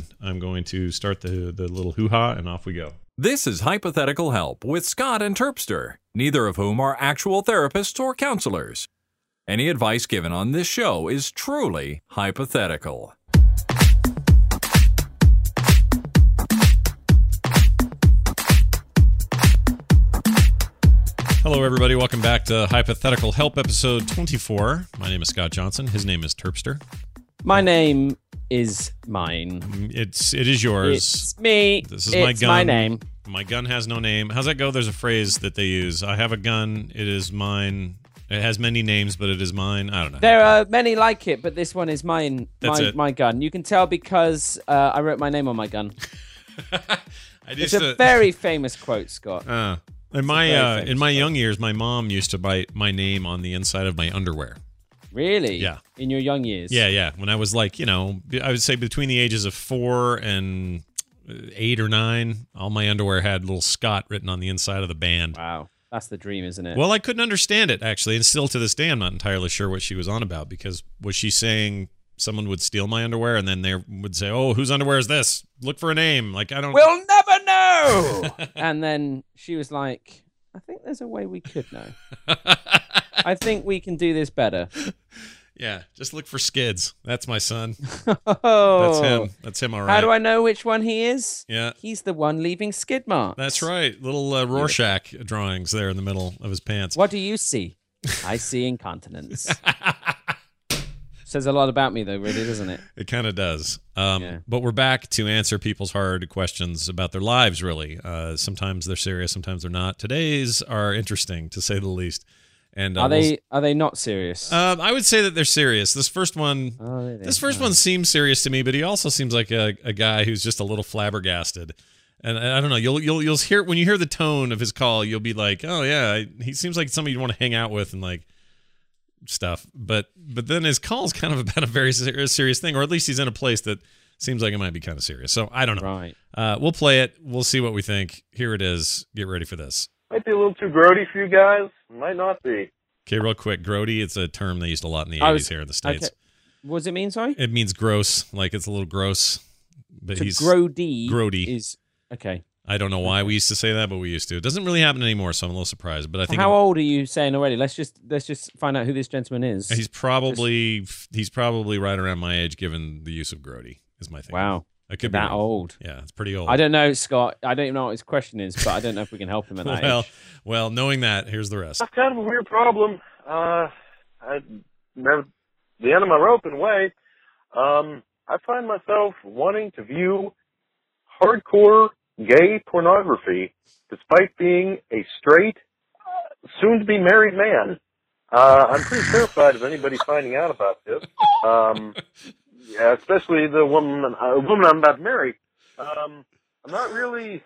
then. I'm going to start the the little hoo ha, and off we go. This is Hypothetical Help with Scott and Terpster, neither of whom are actual therapists or counselors. Any advice given on this show is truly hypothetical. Hello, everybody. Welcome back to Hypothetical Help, episode 24. My name is Scott Johnson. His name is Terpster. My name is mine. It's it is yours. It's me. This is it's my gun. my name. My gun has no name. How's that go? There's a phrase that they use. I have a gun. It is mine. It has many names, but it is mine. I don't know. There are many like it, but this one is mine. That's my, it. my gun. You can tell because uh, I wrote my name on my gun. It's a uh, very famous quote, Scott. uh, in my uh, in my young years, my mom used to write my name on the inside of my underwear. Really? yeah. In your young years. Yeah, yeah. When I was like, you know, I would say between the ages of four and uh, eight or nine, all my underwear had little Scott written on the inside of the band. Wow. That's the dream, isn't it? Well, I couldn't understand it actually, and still to this day, I'm not entirely sure what she was on about because was she saying someone would steal my underwear and then they would say, "Oh, whose underwear is this? Look for a name." Like I don't. we'll never know. and then she was like, I think there's a way we could know. I think we can do this better. yeah, just look for skids. That's my son. Oh, That's him. That's him. All right. How do I know which one he is? Yeah. He's the one leaving skid marks. That's right. Little uh, Rorschach drawings there in the middle of his pants. What do you see? I see incontinence. Says a lot about me, though, really, doesn't it? It kind of does. Um, Yeah. But we're back to answer people's hard questions about their lives, really. Uh, sometimes they're serious, sometimes they're not. Today's are interesting, to say the least. And uh, Are we'll- they are they not serious? Um, I would say that they're serious. This first one, Oh, this first one seems serious to me, but he also seems like a, a guy who's just a little flabbergasted. And I I don't know. You'll you'll you'll hear when you hear the tone of his call, you'll be like, oh yeah, he seems like somebody you'd want to hang out with and like stuff. But but then his call's kind of about a very ser- serious thing, or at least he's in a place that seems like it might be kind of serious. So I don't know. Right. Uh, we'll play it. We'll see what we think. Here it is. Get ready for this. Might be a little too grody for you guys. Might not be. Okay, real quick. Grody. It's a term they used a lot in the I eighties was- here in the states. Okay. What does it mean, sorry? It means gross, like it's a little gross. But To he's grody. grody. Is, okay. I don't know why we used to say that, but we used to. It doesn't really happen anymore, so I'm a little surprised. But I think How old are you saying already? Let's just let's just find out who this gentleman is. he's probably he's probably right around my age, given the use of grody. Is my thing. wow. I could be That wrong. old. Yeah, it's pretty old. I don't know, Scott. I don't even know what his question is, but I don't know if we can help him at that well, age. well, knowing that, here's the rest. That's kind of a weird problem. Uh, I, never, the end of my rope in a way. Um, I find myself wanting to view hardcore gay pornography despite being a straight, uh, soon-to-be married man. Uh, I'm pretty terrified of anybody finding out about this. Um, yeah, especially the woman, uh, woman I'm about to marry. Um, I'm not really,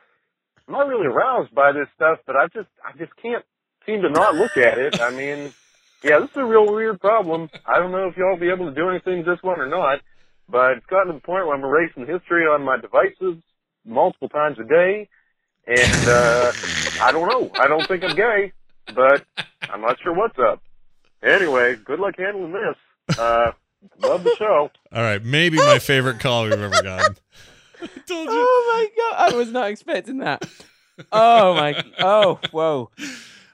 I'm not really aroused by this stuff, but I just, I just can't seem to not look at it. I mean, yeah, this is a real weird problem. I don't know if y'all be able to do anything this one or not, but it's gotten to the point where I'm erasing history on my devices multiple times a day, and uh, I don't know. I don't think I'm gay, but I'm not sure what's up. Anyway, good luck handling this. Uh, love the show. All right, maybe my favorite call we've ever gotten. I told you. Oh my god! I was not expecting that. Oh my! Oh whoa!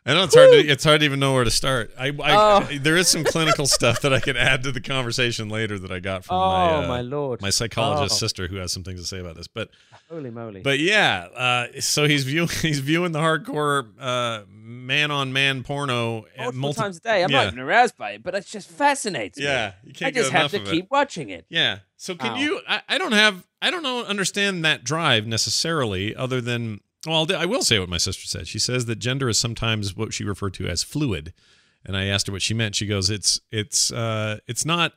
I know it's hard. To, it's hard to even know where to start. I, I Oh. there is some clinical stuff that I can add to the conversation later that I got from Oh my uh, my lord! my psychologist Oh. sister who has some things to say about this. But Holy moly! but yeah, uh, so he's viewing he's viewing the hardcore uh, man on man porno multiple multi- times a day. I'm yeah. not even aroused by it, but it just fascinates me. Yeah, you I can't just have to keep it. watching it. Yeah. So can Ow. you? I, I don't have. I don't know. Understand that drive necessarily, other than well, I will say what my sister said. She says that gender is sometimes what she referred to as fluid, and I asked her what she meant. She goes, "It's it's uh it's not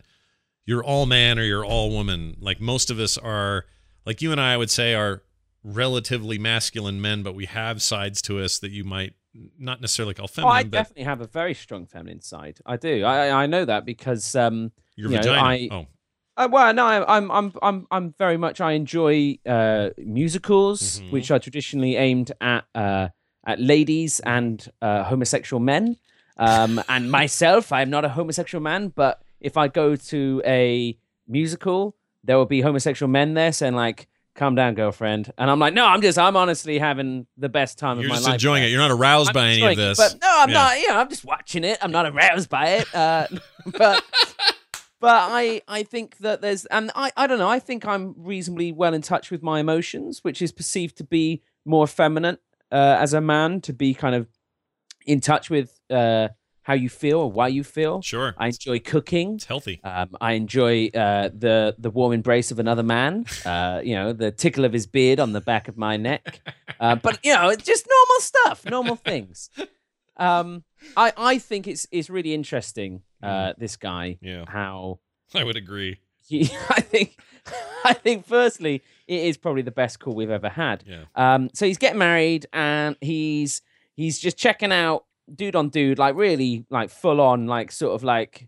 you're all man or you're all woman. Like most of us are, like you and I, I would say are relatively masculine men, but we have sides to us that you might not necessarily call Oh, feminine, I but definitely have a very strong feminine side. I do. I I know that because um. your you know, vagina. I- oh, Uh, well, no, I'm, I'm, I'm, I'm very much. I enjoy uh, musicals, Mhm. which are traditionally aimed at uh, at ladies and uh, homosexual men. Um, and myself, I am not a homosexual man, but if I go to a musical, there will be homosexual men there saying like, "Calm down, girlfriend," and I'm like, "No, I'm just, I'm honestly having the best time You're of my just life." enjoying there. it. You're not aroused I'm by any enjoying of it, this. But no, I'm Yeah. not. You know, I'm just watching it. I'm not aroused by it. Uh, but but I I think that there's and I I don't know. I think I'm reasonably well in touch with my emotions, which is perceived to be more feminine uh, as a man to be kind of in touch with uh, how you feel or why you feel. Sure. I enjoy cooking. It's healthy. Um, I enjoy uh, the the warm embrace of another man. Uh, you know, the tickle of his beard on the back of my neck. Uh, but you know, it's just normal stuff, normal things. Um, I I think it's it's really interesting. Uh, this guy, Yeah. how I would agree. he, I think, I think. Firstly, it is probably the best call we've ever had. Yeah. Um, so he's getting married and he's he's just checking out dude on dude, like really like full on, like sort of like,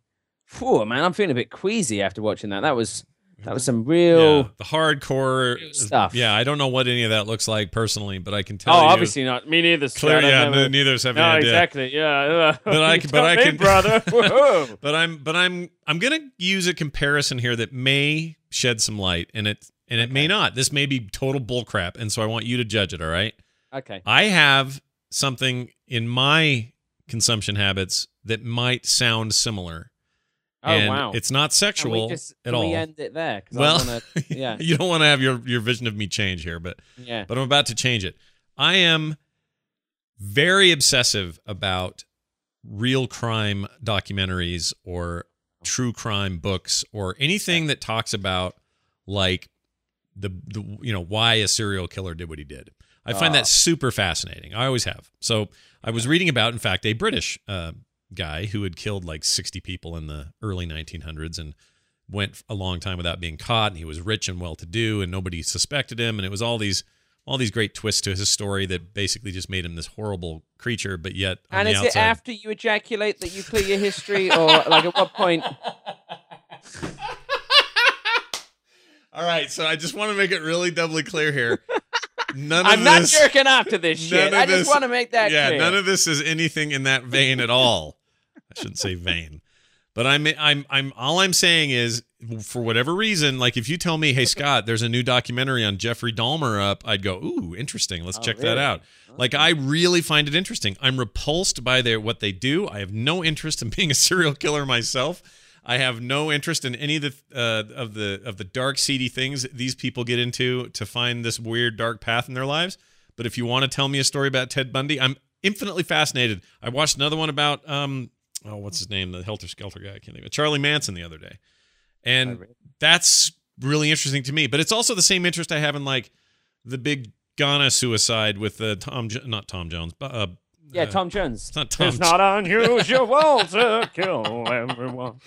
whew, man, I'm feeling a bit queasy after watching that. That was that was some real. Yeah, the hardcore Stuff. Yeah, I don't know what any of that looks like personally, but I can tell Oh, you. obviously not. Me neither. Clear, yeah, never- neither us have No, any idea. exactly. Yeah. But I can- but I can- brother. But I'm but I'm I'm gonna use a comparison here that may shed some light, and it and it may not. This may be total bullcrap, and so I want you to judge it. All right. okay. I have something in my consumption habits that might sound similar. Oh and wow. It's not Can we sexual just at can all. we end it there. Well, wanna- yeah, you don't want to have your your vision of me change here, but yeah. but I'm about to change it. I am very obsessive about real crime documentaries or true crime books or anything that talks about like the, the you know why a serial killer did what he did. I find Ah. that super fascinating. I always have. So I was reading about, in fact, a British uh, guy who had killed like 60 people in the early 1900s and went a long time without being caught. And he was rich and well-to-do, and nobody suspected him. And it was all these all these great twists to his story that basically just made him this horrible creature. But yet, on And the is outside, it after you ejaculate that you clear your history, or like at what point? all right. So I just want to make it really doubly clear here. None of I'm not this. jerking off to this shit. of I just this- want to make that yeah, clear. none of this is anything in that vein at all. I shouldn't say vain. but I'm I'm I'm all I'm saying is for whatever reason, like if you tell me, hey Scott, there's a new documentary on Jeffrey Dahmer up, I'd go, ooh, interesting. Let's Oh, check that really? out. Like I really find it interesting. I'm repulsed by their what they do. I have no interest in being a serial killer myself. I have no interest in any of the uh, of the of the dark, seedy things these people get into to find this weird, dark path in their lives. But if you want to tell me a story about Ted Bundy, I'm infinitely fascinated. I watched another one about um oh what's his name? The Helter Skelter guy I can't think of it. Charlie Manson the other day, and Oh, that's really interesting to me. But it's also the same interest I have in like the big Guyana suicide with uh, Tom Jo- not Tom Jones but uh, yeah, uh, Tom Jones. it's not Tom It's not unusual to kill everyone.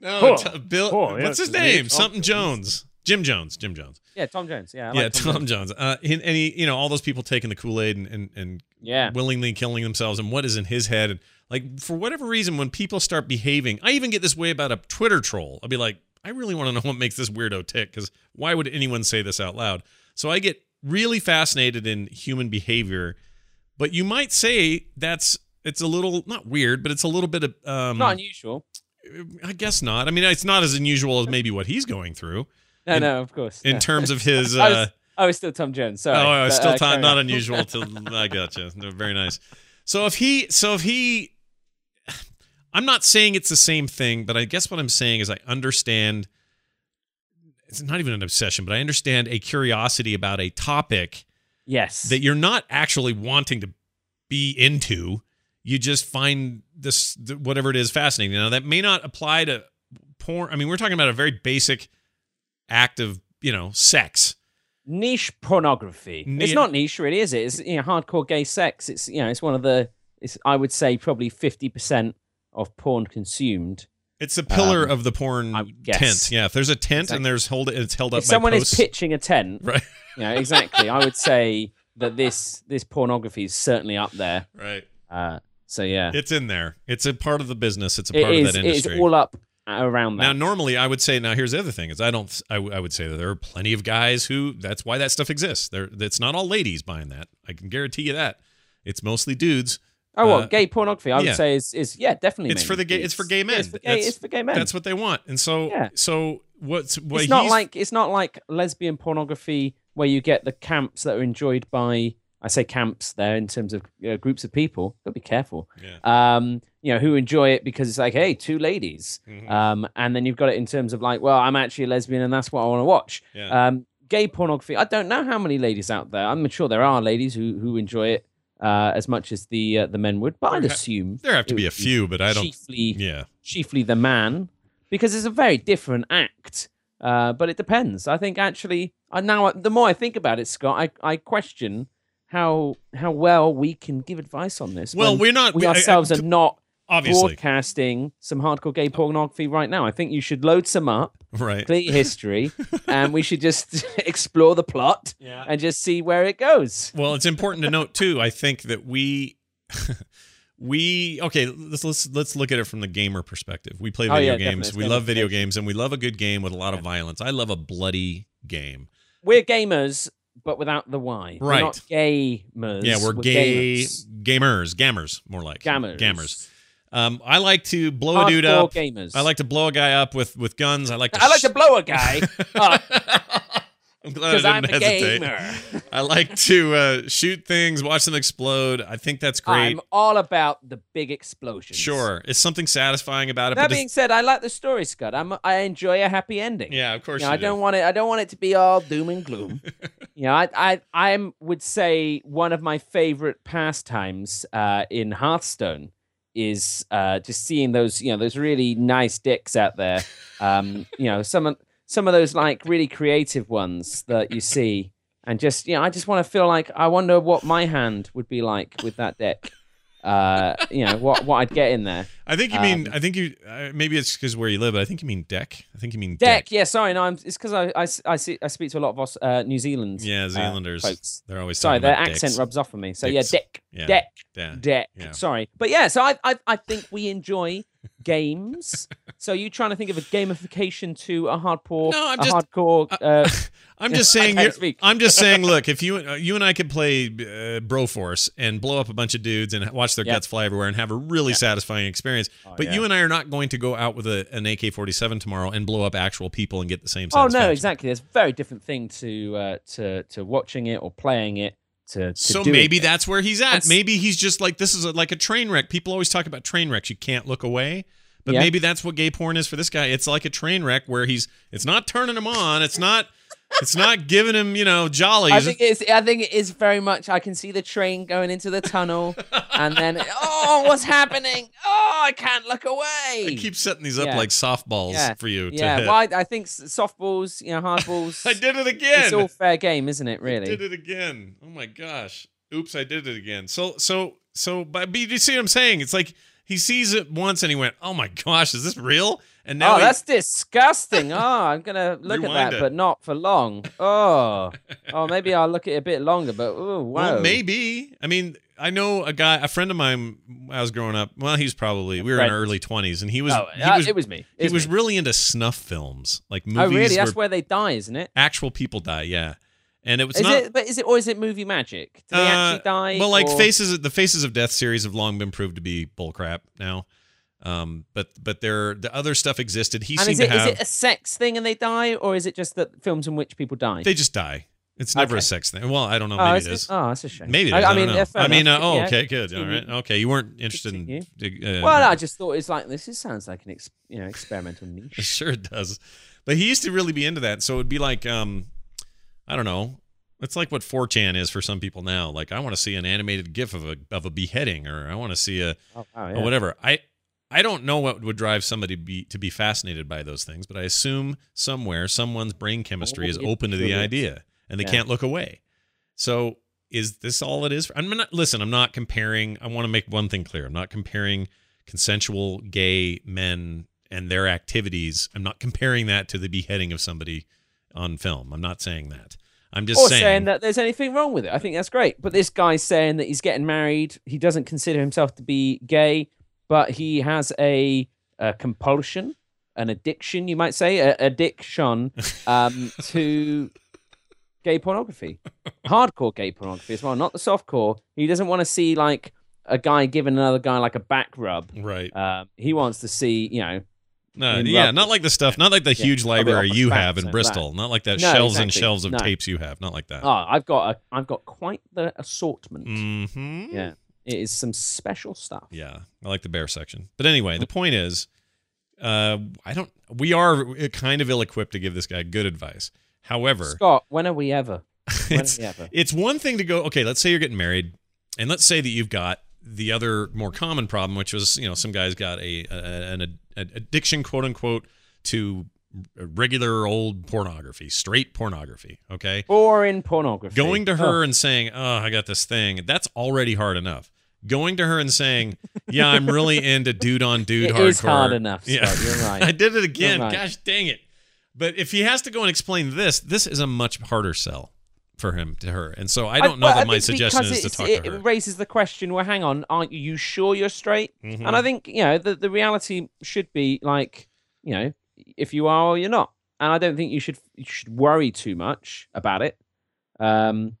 no Poor- T- Bill poor, what's his name? Tom something Jones. Jim Jones Jim Jones. Yeah, Tom Jones. Yeah, I yeah like Tom, Jones, Uh, he, and he you know all those people taking the Kool Aid and, and and Yeah, willingly killing themselves and what is in his head and like for whatever reason when people start behaving i even get this way about a twitter troll i'll be like i really want to know what makes this weirdo tick because why would anyone say this out loud so i get really fascinated in human behavior but you might say that's it's a little not weird but it's a little bit of um not unusual. i guess not i mean it's not as unusual as maybe what he's going through No, in- no, of course. in no. terms of his I uh was, I was still Tom Jones. Sorry. Oh, it's but, still uh, carry not on. unusual to I gotcha. Very nice. So if he so if he I'm not saying it's the same thing, but I guess what I'm saying is I understand it's not even an obsession, but I understand a curiosity about a topic Yes. that you're not actually wanting to be into. You just find this whatever it is fascinating. Now that may not apply to porn. I mean, we're talking about a very basic act of, you know, sex. niche pornography. It's not niche, really, is it? It's you know hardcore gay sex. It's you know it's one of the. It's I would say probably fifty percent of porn consumed. It's a pillar Um, of the porn I tent. Yeah, if there's a tent Exactly. and there's hold it's held up If someone is pitching a tent, right, you know exactly, I would say that this this pornography is certainly up there. right. Uh, so yeah, It's in there. It's a part of the business. It's a it part is. of that industry. It is all up around that. now, normally, I would say. Now, here's the other thing: is I don't. I would say that there are plenty of guys who. That's why that stuff exists. There, it's not all ladies buying that. I can guarantee you that. It's mostly dudes Oh, well, Uh, gay pornography, I would yeah. say is is yeah, definitely. It's for the gay. gays. It's for gay Yeah, men. it's, for gay, it's for gay men. That's what they want. And so, Yeah. so what's what it's not like it's not like lesbian pornography where you get the camps that are enjoyed by I say camps there in terms of you know, groups of people. Gotta be careful. Yeah. Um, you know, who enjoy it because it's like, hey, two ladies. Mhm. Um, and then you've got it in terms of like, well, I'm actually a lesbian and that's what I want to watch. Yeah. Um, gay pornography. I don't know how many ladies out there. I'm sure there are ladies who who enjoy it uh, as much as the uh, the men would, but I'd ha- assume there have to be a few, but I don't. chiefly Yeah. chiefly the man because it's a very different act. Uh, but it depends. I think actually, I now the more I think about it, Scott, I, I question how how well we can give advice on this. Well, we're not. we I- I- ourselves are not obviously broadcasting some hardcore gay pornography right now. I think you should load some up, right. complete history, and we should just explore the plot Yeah. and just see where it goes. Well, it's important to note too. I think that we. We okay. Let's let's let's look at it from the gamer perspective. We play Oh, video yeah, games. definitely. We love video games, and we love a good game with a lot of violence. I love a bloody game. We're gamers, but without the Y. We're Right. not gamers. Yeah, we're, gay gamers. gamers, gammers, more like Gammers. gammers. Um, I like to blow a dude up. gamers. I like to blow a guy up with with guns. I like to. I like sh- to blow a guy I'm glad I didn't I'm a hesitate. gamer. I like to uh, shoot things, watch them explode. I think that's great. I'm all about the big explosions. Sure, it's something satisfying about it. That being said, I like the story, Scott. I'm, I enjoy a happy ending. yeah, of course. You know, you I don't want it. I don't want it to be all doom and gloom. you know, I, I, I would say one of my favorite pastimes uh, in Hearthstone is uh, just seeing those, you know, those really nice dicks out there. Um, you know, some of some of those like really creative ones that you see, and just you know, I just want to feel like I wonder what my hand would be like with that deck. Uh, you know, what what I'd get in there. I think you mean. Um, I think you. Uh, maybe it's because where you live, but I think you mean deck. I think you mean Deck, yeah, sorry, no, I'm, it's because I, I, I, see, I speak to a lot of Aus- uh, New Zealand. Yeah, uh, Zealanders. folks. They're always Sorry, their accent rubs off on me. So yeah, deck, Yeah. deck, Yeah. deck. Yeah. Sorry, but yeah, so I, I, I think we enjoy games. so you trying to think of a gamification to a hardcore, No, I'm a just- hardcore. Uh, I'm just saying. can't you're- speak. I'm just saying. Look, if you uh, you and I could play uh, Broforce and blow up a bunch of dudes and watch their Yeah. guts fly everywhere and have a really satisfying experience, Oh, but yeah. you and I are not going to go out with a, an AK-47 tomorrow and blow up actual people and get the same. oh no, exactly. There's a very different thing to uh, to to watching it or playing it. To, to So maybe that's where he's at. That's- Maybe he's just like this is a, like a train wreck. People always talk about train wrecks. You can't look away. But Yeah. maybe that's what gay porn is for this guy. It's like a train wreck where he's it's not turning him on. It's not it's not giving him, you know, jollies. I think it's. I think it is very much. I can see the train going into the tunnel, and then oh, what's happening? Oh, I can't look away. I keep setting these up Yeah. like softballs Yeah. for you to yeah, well, I, I think softballs, you know, hardballs. I did it again. It's all fair game, isn't it? Really, I did it again. Oh my gosh. Oops, I did it again. So so so but, but you see what I'm saying? It's like he sees it once and he went, "Oh my gosh, is this real?" And now oh, he- that's disgusting. Oh, I'm gonna look at that, it. but not for long. Oh, oh, maybe I'll look at it a bit longer. But oh, wow. Well, maybe. I mean, I know a guy, a friend of mine. When I was growing up. Well, he's probably we were in our early twenties, and he was Oh, he uh, it was me. It he was was really into snuff films, like movies Oh, really? That's where where they die, isn't it? actual people die. Yeah, and it was Is not. it? But is it or is it movie magic? Do they uh, actually die? Well, like or- faces, the Faces of Death series have long been proved to be bullcrap now. Um, but but there the other stuff existed. He And seemed is it, to is have. it a sex thing and they die, or is it just that films in which people die? they just die. It's never a sex thing. Well, I don't know. oh, Maybe is it is. Oh, that's a shame. Maybe it I. I I, mean, know. I mean, uh, oh, okay, good. All right, okay. You weren't interested in. Uh, Well, I just thought it's like this. Is sounds like an ex, you know experimental niche. Sure it does. But he used to really be into that. So it'd be like, um, I don't know. It's like what 4chan is for some people now. Like I want to see an animated GIF of a of a beheading, or I want to see a Oh, wow, or yeah. whatever. I I don't know what would drive somebody be to be fascinated by those things, but I assume somewhere someone's brain chemistry oh, is Oh, open to the idea and they Yeah. can't look away. So is this all it is? I'm not listen, I'm not comparing I want to make one thing clear. I'm not comparing consensual gay men and their activities. I'm not comparing that to the beheading of somebody on film. I'm not saying that. I'm just or saying, saying, that there's anything wrong with it. I think that's great. But this guy's saying that he's getting married. He doesn't consider himself to be gay, but he has a, a compulsion, an addiction, you might say, a addiction um, to gay pornography, hardcore gay pornography as well, not the softcore. He doesn't want to see like a guy giving another guy like a back rub. Right. Um, he wants to see, you know, No, yeah, not like the stuff, not like the Yeah, huge library you have in Bristol. Not like that No, shelves and shelves of No. tapes you have. Not like that. oh, I've got a, I've got quite the assortment. hmm Yeah, it is some special stuff. Yeah, I like the bear section. But anyway, the point is, uh, I don't. We are kind of ill-equipped to give this guy good advice. However, Scott, when are we ever? When it's are we ever? it's one thing to go. Okay, let's say you're getting married, and let's say that you've got the other more common problem, which was you know some guys got a, a an ad- addiction, quote unquote, to regular old pornography, straight pornography. Okay, Or in pornography. going to her Oh, and saying, "Oh, I got this thing," that's already hard enough. Going to her and saying, "Yeah, I'm really into dude on dude hardcore." is hard enough, Yeah, you're right. I did it again. Right. Gosh dang it! But if he has to go and explain this, this is a much harder sell for him to her. And so I don't know well, that my suggestion is to talk it, to her. It raises the question. Well, hang on, aren't you sure you're straight? Mhm. And I think you know the the reality should be like you know if you are or you're not. And I don't think you should you should worry too much about it, um,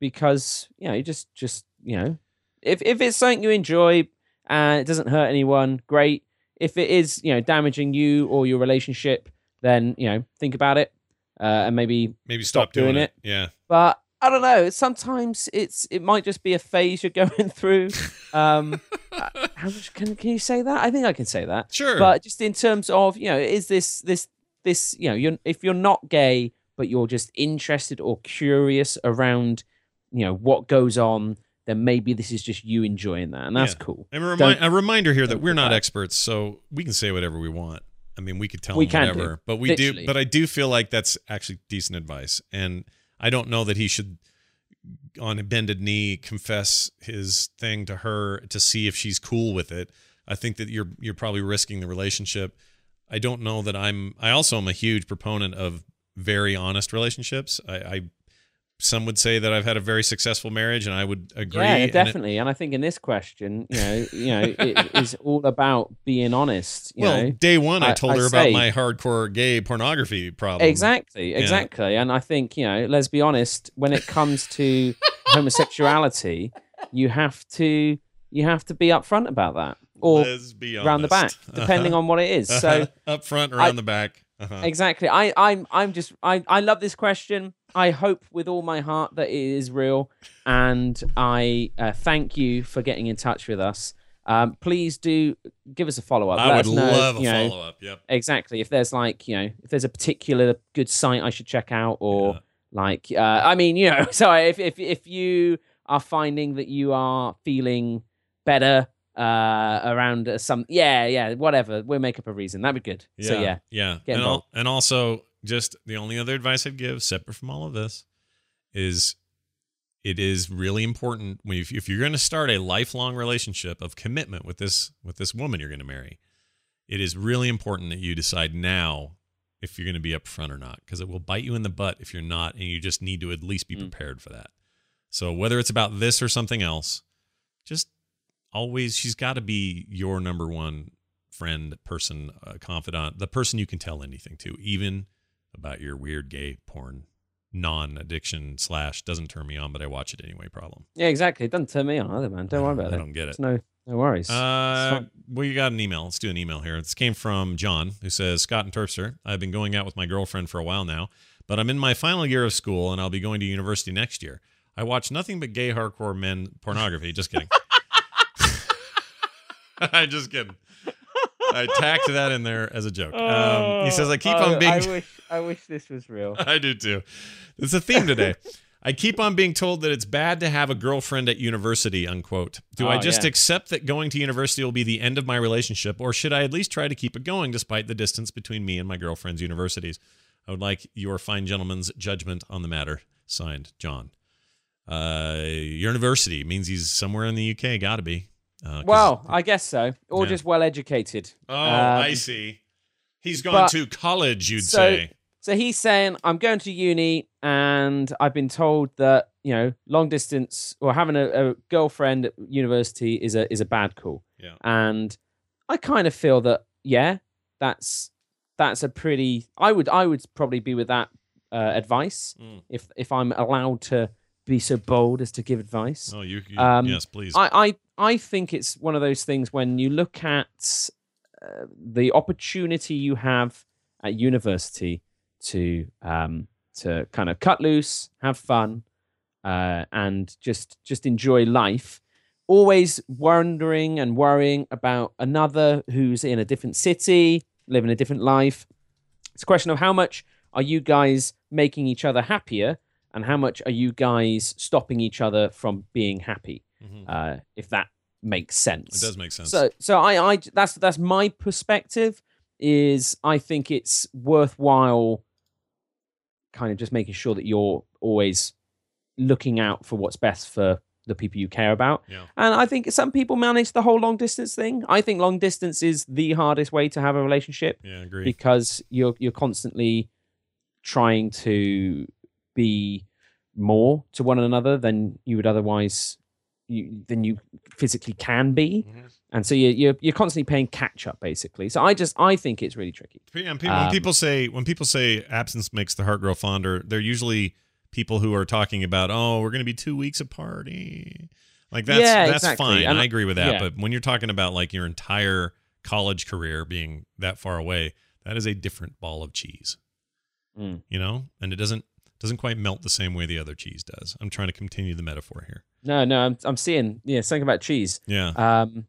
because you know you just just you know if if it's something you enjoy and it doesn't hurt anyone, great. If it is you know damaging you or your relationship, then you know think about it uh, and maybe Maybe stop, stop doing doing it. Yeah. but I don't know. Sometimes it's it might just be a phase you're going through. Um, uh, how much can can you say that? I think I can say that. Sure. But just in terms of you know, is this this this you know, you're if you're not gay but you're just interested or curious around you know what goes on, then maybe this is just you enjoying that, and that's Yeah. cool. And a, remi- a reminder here that we're not that. experts, so we can say whatever we want. I mean, we could tell We him can do, whatever, but we do. But I do feel like that's actually decent advice, and I don't know that he should, on a bended knee, confess his thing to her to see if she's cool with it. I think that you're you're probably risking the relationship. I don't know that I'm. I also am a huge proponent of very honest relationships. I, I some would say that I've had a very successful marriage, and I would agree. Yeah, and it- definitely. And I think in this question, you know, you know, it is all about being honest. You well, know? day one, I, I- told I her about my hardcore gay pornography problem. Exactly, exactly. And I think, you know, let's be honest, when it comes to homosexuality, you have to you have to be upfront about that. Or around the back, depending Uh-huh. on what it is. So Uh-huh. up front, around the back. Uh-huh. exactly. I, I'm I'm just I, I love this question. I hope with all my heart that it is real. And I uh, thank you for getting in touch with us. Um, please do give us a follow up. I Let would know, love a you know, follow up. Yep. Exactly. If there's like, you know, if there's a particular good site I should check out or Yeah. like uh I mean, you know, so if if if you are finding that you are feeling better uh around some yeah, yeah, whatever, we'll make up a reason. That'd be good. So yeah. yeah. And, al- and also, just the only other advice I'd give, separate from all of this, is it is really important when if, if you're going to start a lifelong relationship of commitment with this with this woman you're going to marry. It is really important that you decide now if you're going to be upfront or not, because it will bite you in the butt if you're not, and you just need to at least be Mm. prepared for that. So whether it's about this or something else, just always she's got to be your number one friend, person, uh, confidant, the person you can tell anything to, even about your weird gay porn non-addiction slash doesn't turn me on, but I watch it anyway. Problem. Yeah, exactly. It doesn't turn me on either, man. Don't worry about I it. I don't get it. It's no no worries. Uh, well, you got an email. Let's do an email here. This came from John, who says, Scott and Terpster, I've been going out with my girlfriend for a while now, but I'm in my final year of school and I'll be going to university next year. I watch nothing but gay hardcore men pornography. Just kidding. I just kidding. I tacked that in there as a joke. Um, he says, I keep on being. Oh, I wish I wish this was real. I do too. It's a theme today. I keep on being told that it's bad to have a girlfriend at university, unquote. Do I Oh, just yeah. accept that going to university will be the end of my relationship, or should I at least try to keep it going despite the distance between me and my girlfriend's universities? I would like your fine gentleman's judgment on the matter. Signed, John. Uh, university means he's somewhere in the UK. Got to be. Uh, Well, I guess so. Or Yeah. just well educated. oh, Um, I see. He's gone but- to college, you'd so- say. So he's saying, I'm going to uni and I've been told that, you know, long distance or having a, a girlfriend at university is a is a bad call. Yeah. And I kind of feel that, yeah, that's that's a pretty I would I would probably be with that uh, advice Mm. if if I'm allowed to be so bold as to give advice. Oh, you, you Um, yes, please. I, I I think it's one of those things when you look at uh, the opportunity you have at university to um, to kind of cut loose, have fun, uh, and just just enjoy life. Always wondering and worrying about another who's in a different city, living a different life. It's a question of how much are you guys making each other happier, and how much are you guys stopping each other from being happy Mhm. uh, if that makes sense. it does make sense. So, so I, I, that's that's my perspective. Is I think it's worthwhile, kind of just making sure that you're always looking out for what's best for the people you care about. Yeah. And I think some people manage the whole long distance thing. I think long distance is the hardest way to have a relationship yeah, I agree. because you're you're constantly trying to be more to one another than you would otherwise you than you physically can be Mhm. and so you're, you're you're constantly paying catch up basically so i just i think it's really tricky and people, when Um, people say when people say absence makes the heart grow fonder, they're usually people who are talking about, oh, we're going to be two weeks apart. eh." Like that's Yeah, that's exactly. fine. And- I agree with that. yeah. But when you're talking about like your entire college career being that far away, that is a different ball of cheese. Mm. You know, and it doesn't doesn't quite melt the same way the other cheese does. I'm trying to continue the metaphor here. no no i'm, I'm seeing yeah something about cheese Yeah, um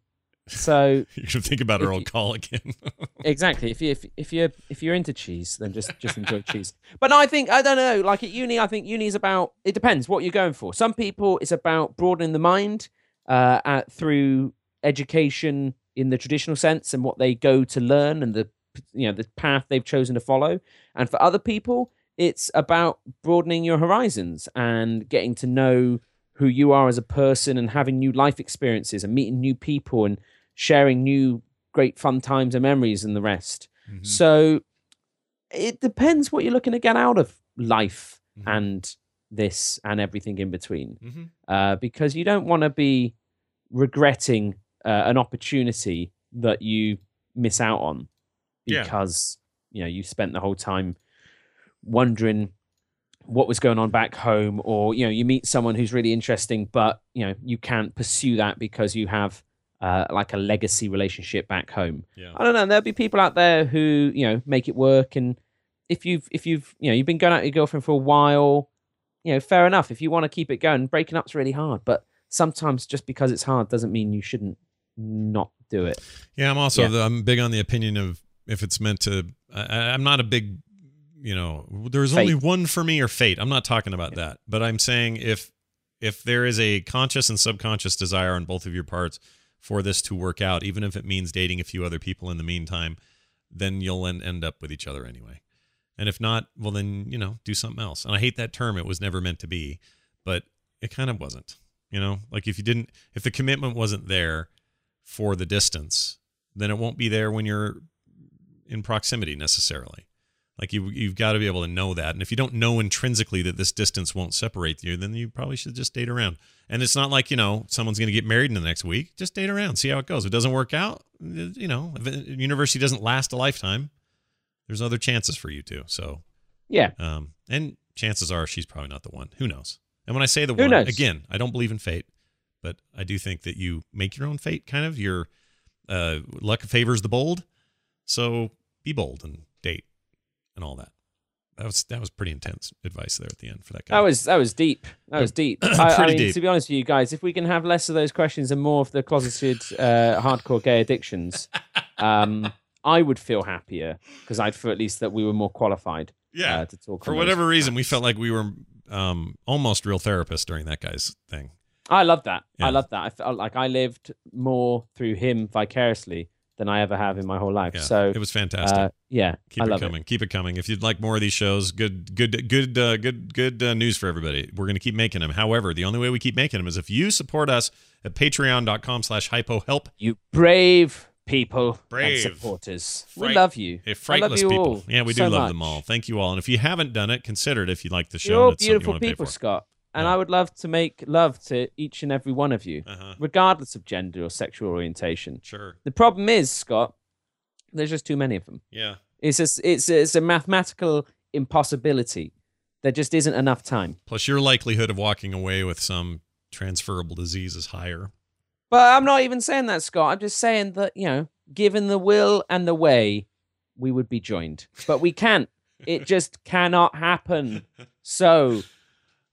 so you should think about our old call again. exactly if you if, if you're if you're into cheese then just just enjoy cheese but no, i think i don't know like at uni i think uni is about it depends what you're going for some people it's about broadening the mind uh at, through education in the traditional sense and what they go to learn and the you know the path they've chosen to follow and for other people it's about broadening your horizons and getting to know who you are as a person and having new life experiences and meeting new people and sharing new great fun times and memories and the rest. Mhm. So it depends what you're looking to get out of life Mhm. and this and everything in between. Mhm. Uh, because you don't want to be regretting uh, an opportunity that you miss out on Yeah. because you know you spent the whole time wondering what was going on back home or you know you meet someone who's really interesting but you know you can't pursue that because you have uh, like a legacy relationship back home Yeah. i don't know there'll be people out there who you know make it work and if you've if you've you know you've been going out with your girlfriend for a while you know fair enough if you want to keep it going breaking up's really hard but sometimes just because it's hard doesn't mean you shouldn't not do it Yeah, I'm also Yeah. the, I'm big on the opinion of if it's meant to. I, I- I'm not a big, you know, there's only one for me or fate. I'm not talking about that, but I'm saying if if there is a conscious and subconscious desire on both of your parts for this to work out, even if it means dating a few other people in the meantime, then you'll end, end up with each other anyway. And if not, well, then you know, do something else. And I hate that term; it was never meant to be, but it kind of wasn't. You know, like if you didn't, if the commitment wasn't there for the distance, then it won't be there when you're in proximity necessarily. Like you, you've got to be able to know that. And if you don't know intrinsically that this distance won't separate you, then you probably should just date around. And it's not like you know someone's going to get married in the next week. Just date around, see how it goes. If it doesn't work out, you know, if university doesn't last a lifetime. There's other chances for you too. So, yeah um, and chances are she's probably not the one. Who knows? And when I say the Who one, knows? again, I don't believe in fate, but I do think that you make your own fate. Kind of your uh, luck favors the bold. So be bold and date and all that. That was that was pretty intense advice there at the end for that guy. That was that was deep. That was deep. I, I mean, deep. to be honest with you guys, if we can have less of those questions and more of the closeted uh, hardcore gay addictions, um, I would feel happier because I'd feel at least that we were more qualified yeah. uh, to talk. for on those whatever reason, we felt like we were um, almost real therapists during that guy's thing. I love that. Yeah. I love that. I felt like I lived more through him vicariously than I ever have in my whole life. Yeah, so it was fantastic. uh, yeah, Keep I it coming. Keep it coming. If you'd like more of these shows, good, good, good, uh, good, good uh, news for everybody. We're going to keep making them. However, the only way we keep making them is if you support us at patreon.com slash hypohelp. You brave people Brave. and supporters. Fright- we love you. Hey, I frightless love you people. all Yeah, we do so love them all. Thank you all. And if you haven't done it, consider it if you like the show. You're and it's you beautiful people. Scott. And Yeah. I would love to make love to each and every one of you, Uh-huh. regardless of gender or sexual orientation. Sure. The problem is, Scott, there's just too many of them. Yeah. It's just, it's it's a mathematical impossibility there just isn't enough time. Plus, your likelihood of walking away with some transferable disease is higher. But I'm not even saying that, Scott. I'm just saying that, you know, given the will and the way, we would be joined. But we can't. It just cannot happen. So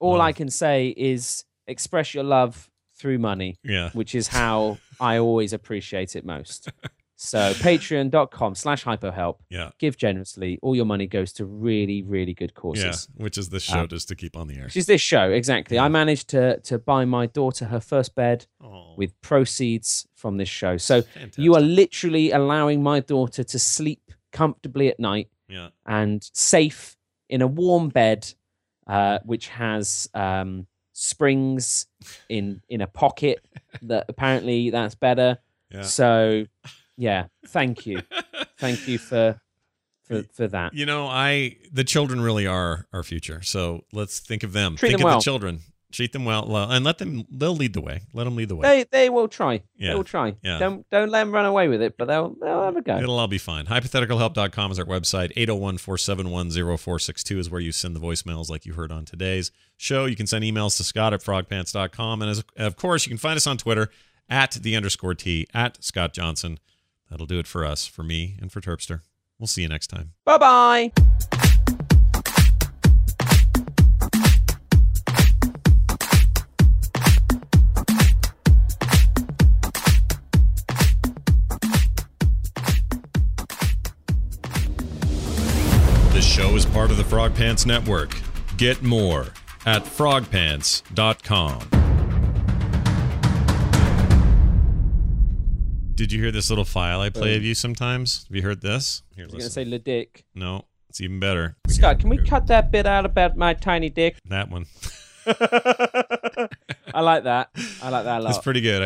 all I can say is express your love through money, Yeah. which is how I always appreciate it most. So patreon.com slash hypohelp. Yeah. Give generously. All your money goes to really, really good courses. Yeah. Which is this show Um, just to keep on the air. Which is this show, exactly. I managed to to buy my daughter her first bed Oh, with proceeds from this show. So fantastic. you are literally allowing my daughter to sleep comfortably at night Yeah. and safe in a warm bed, uh, which has um, springs in in a pocket. That apparently that's better. Yeah. So, yeah, thank you, thank you for for for that. You know, I the children really are our future. So let's think of them. Treat think them of well. the children. Treat them well, well, and let them. They'll lead the way. Let them lead the way. They they will try. Yeah, They will try. yeah. Don't don't let them run away with it, but they'll they'll have a go. It'll all be fine. Hypotheticalhelp.com is our website. 801 471 0462 is where you send the voicemails like you heard on today's show. You can send emails to Scott at frogpants.com. And as, of course, you can find us on Twitter at the underscore T at Scott Johnson. That'll do it for us, for me, and for Terpster. We'll see you next time. Bye bye. Of the Frog Pants Network. Get more at frogpants.com. Did you hear this little file I play of uh, you sometimes? Have you heard this? Here, I was gonna listen. say le dick. No, it's even better. Scott, can we cut that bit out about my tiny dick? That one. I like that. I like that a lot. That's pretty good.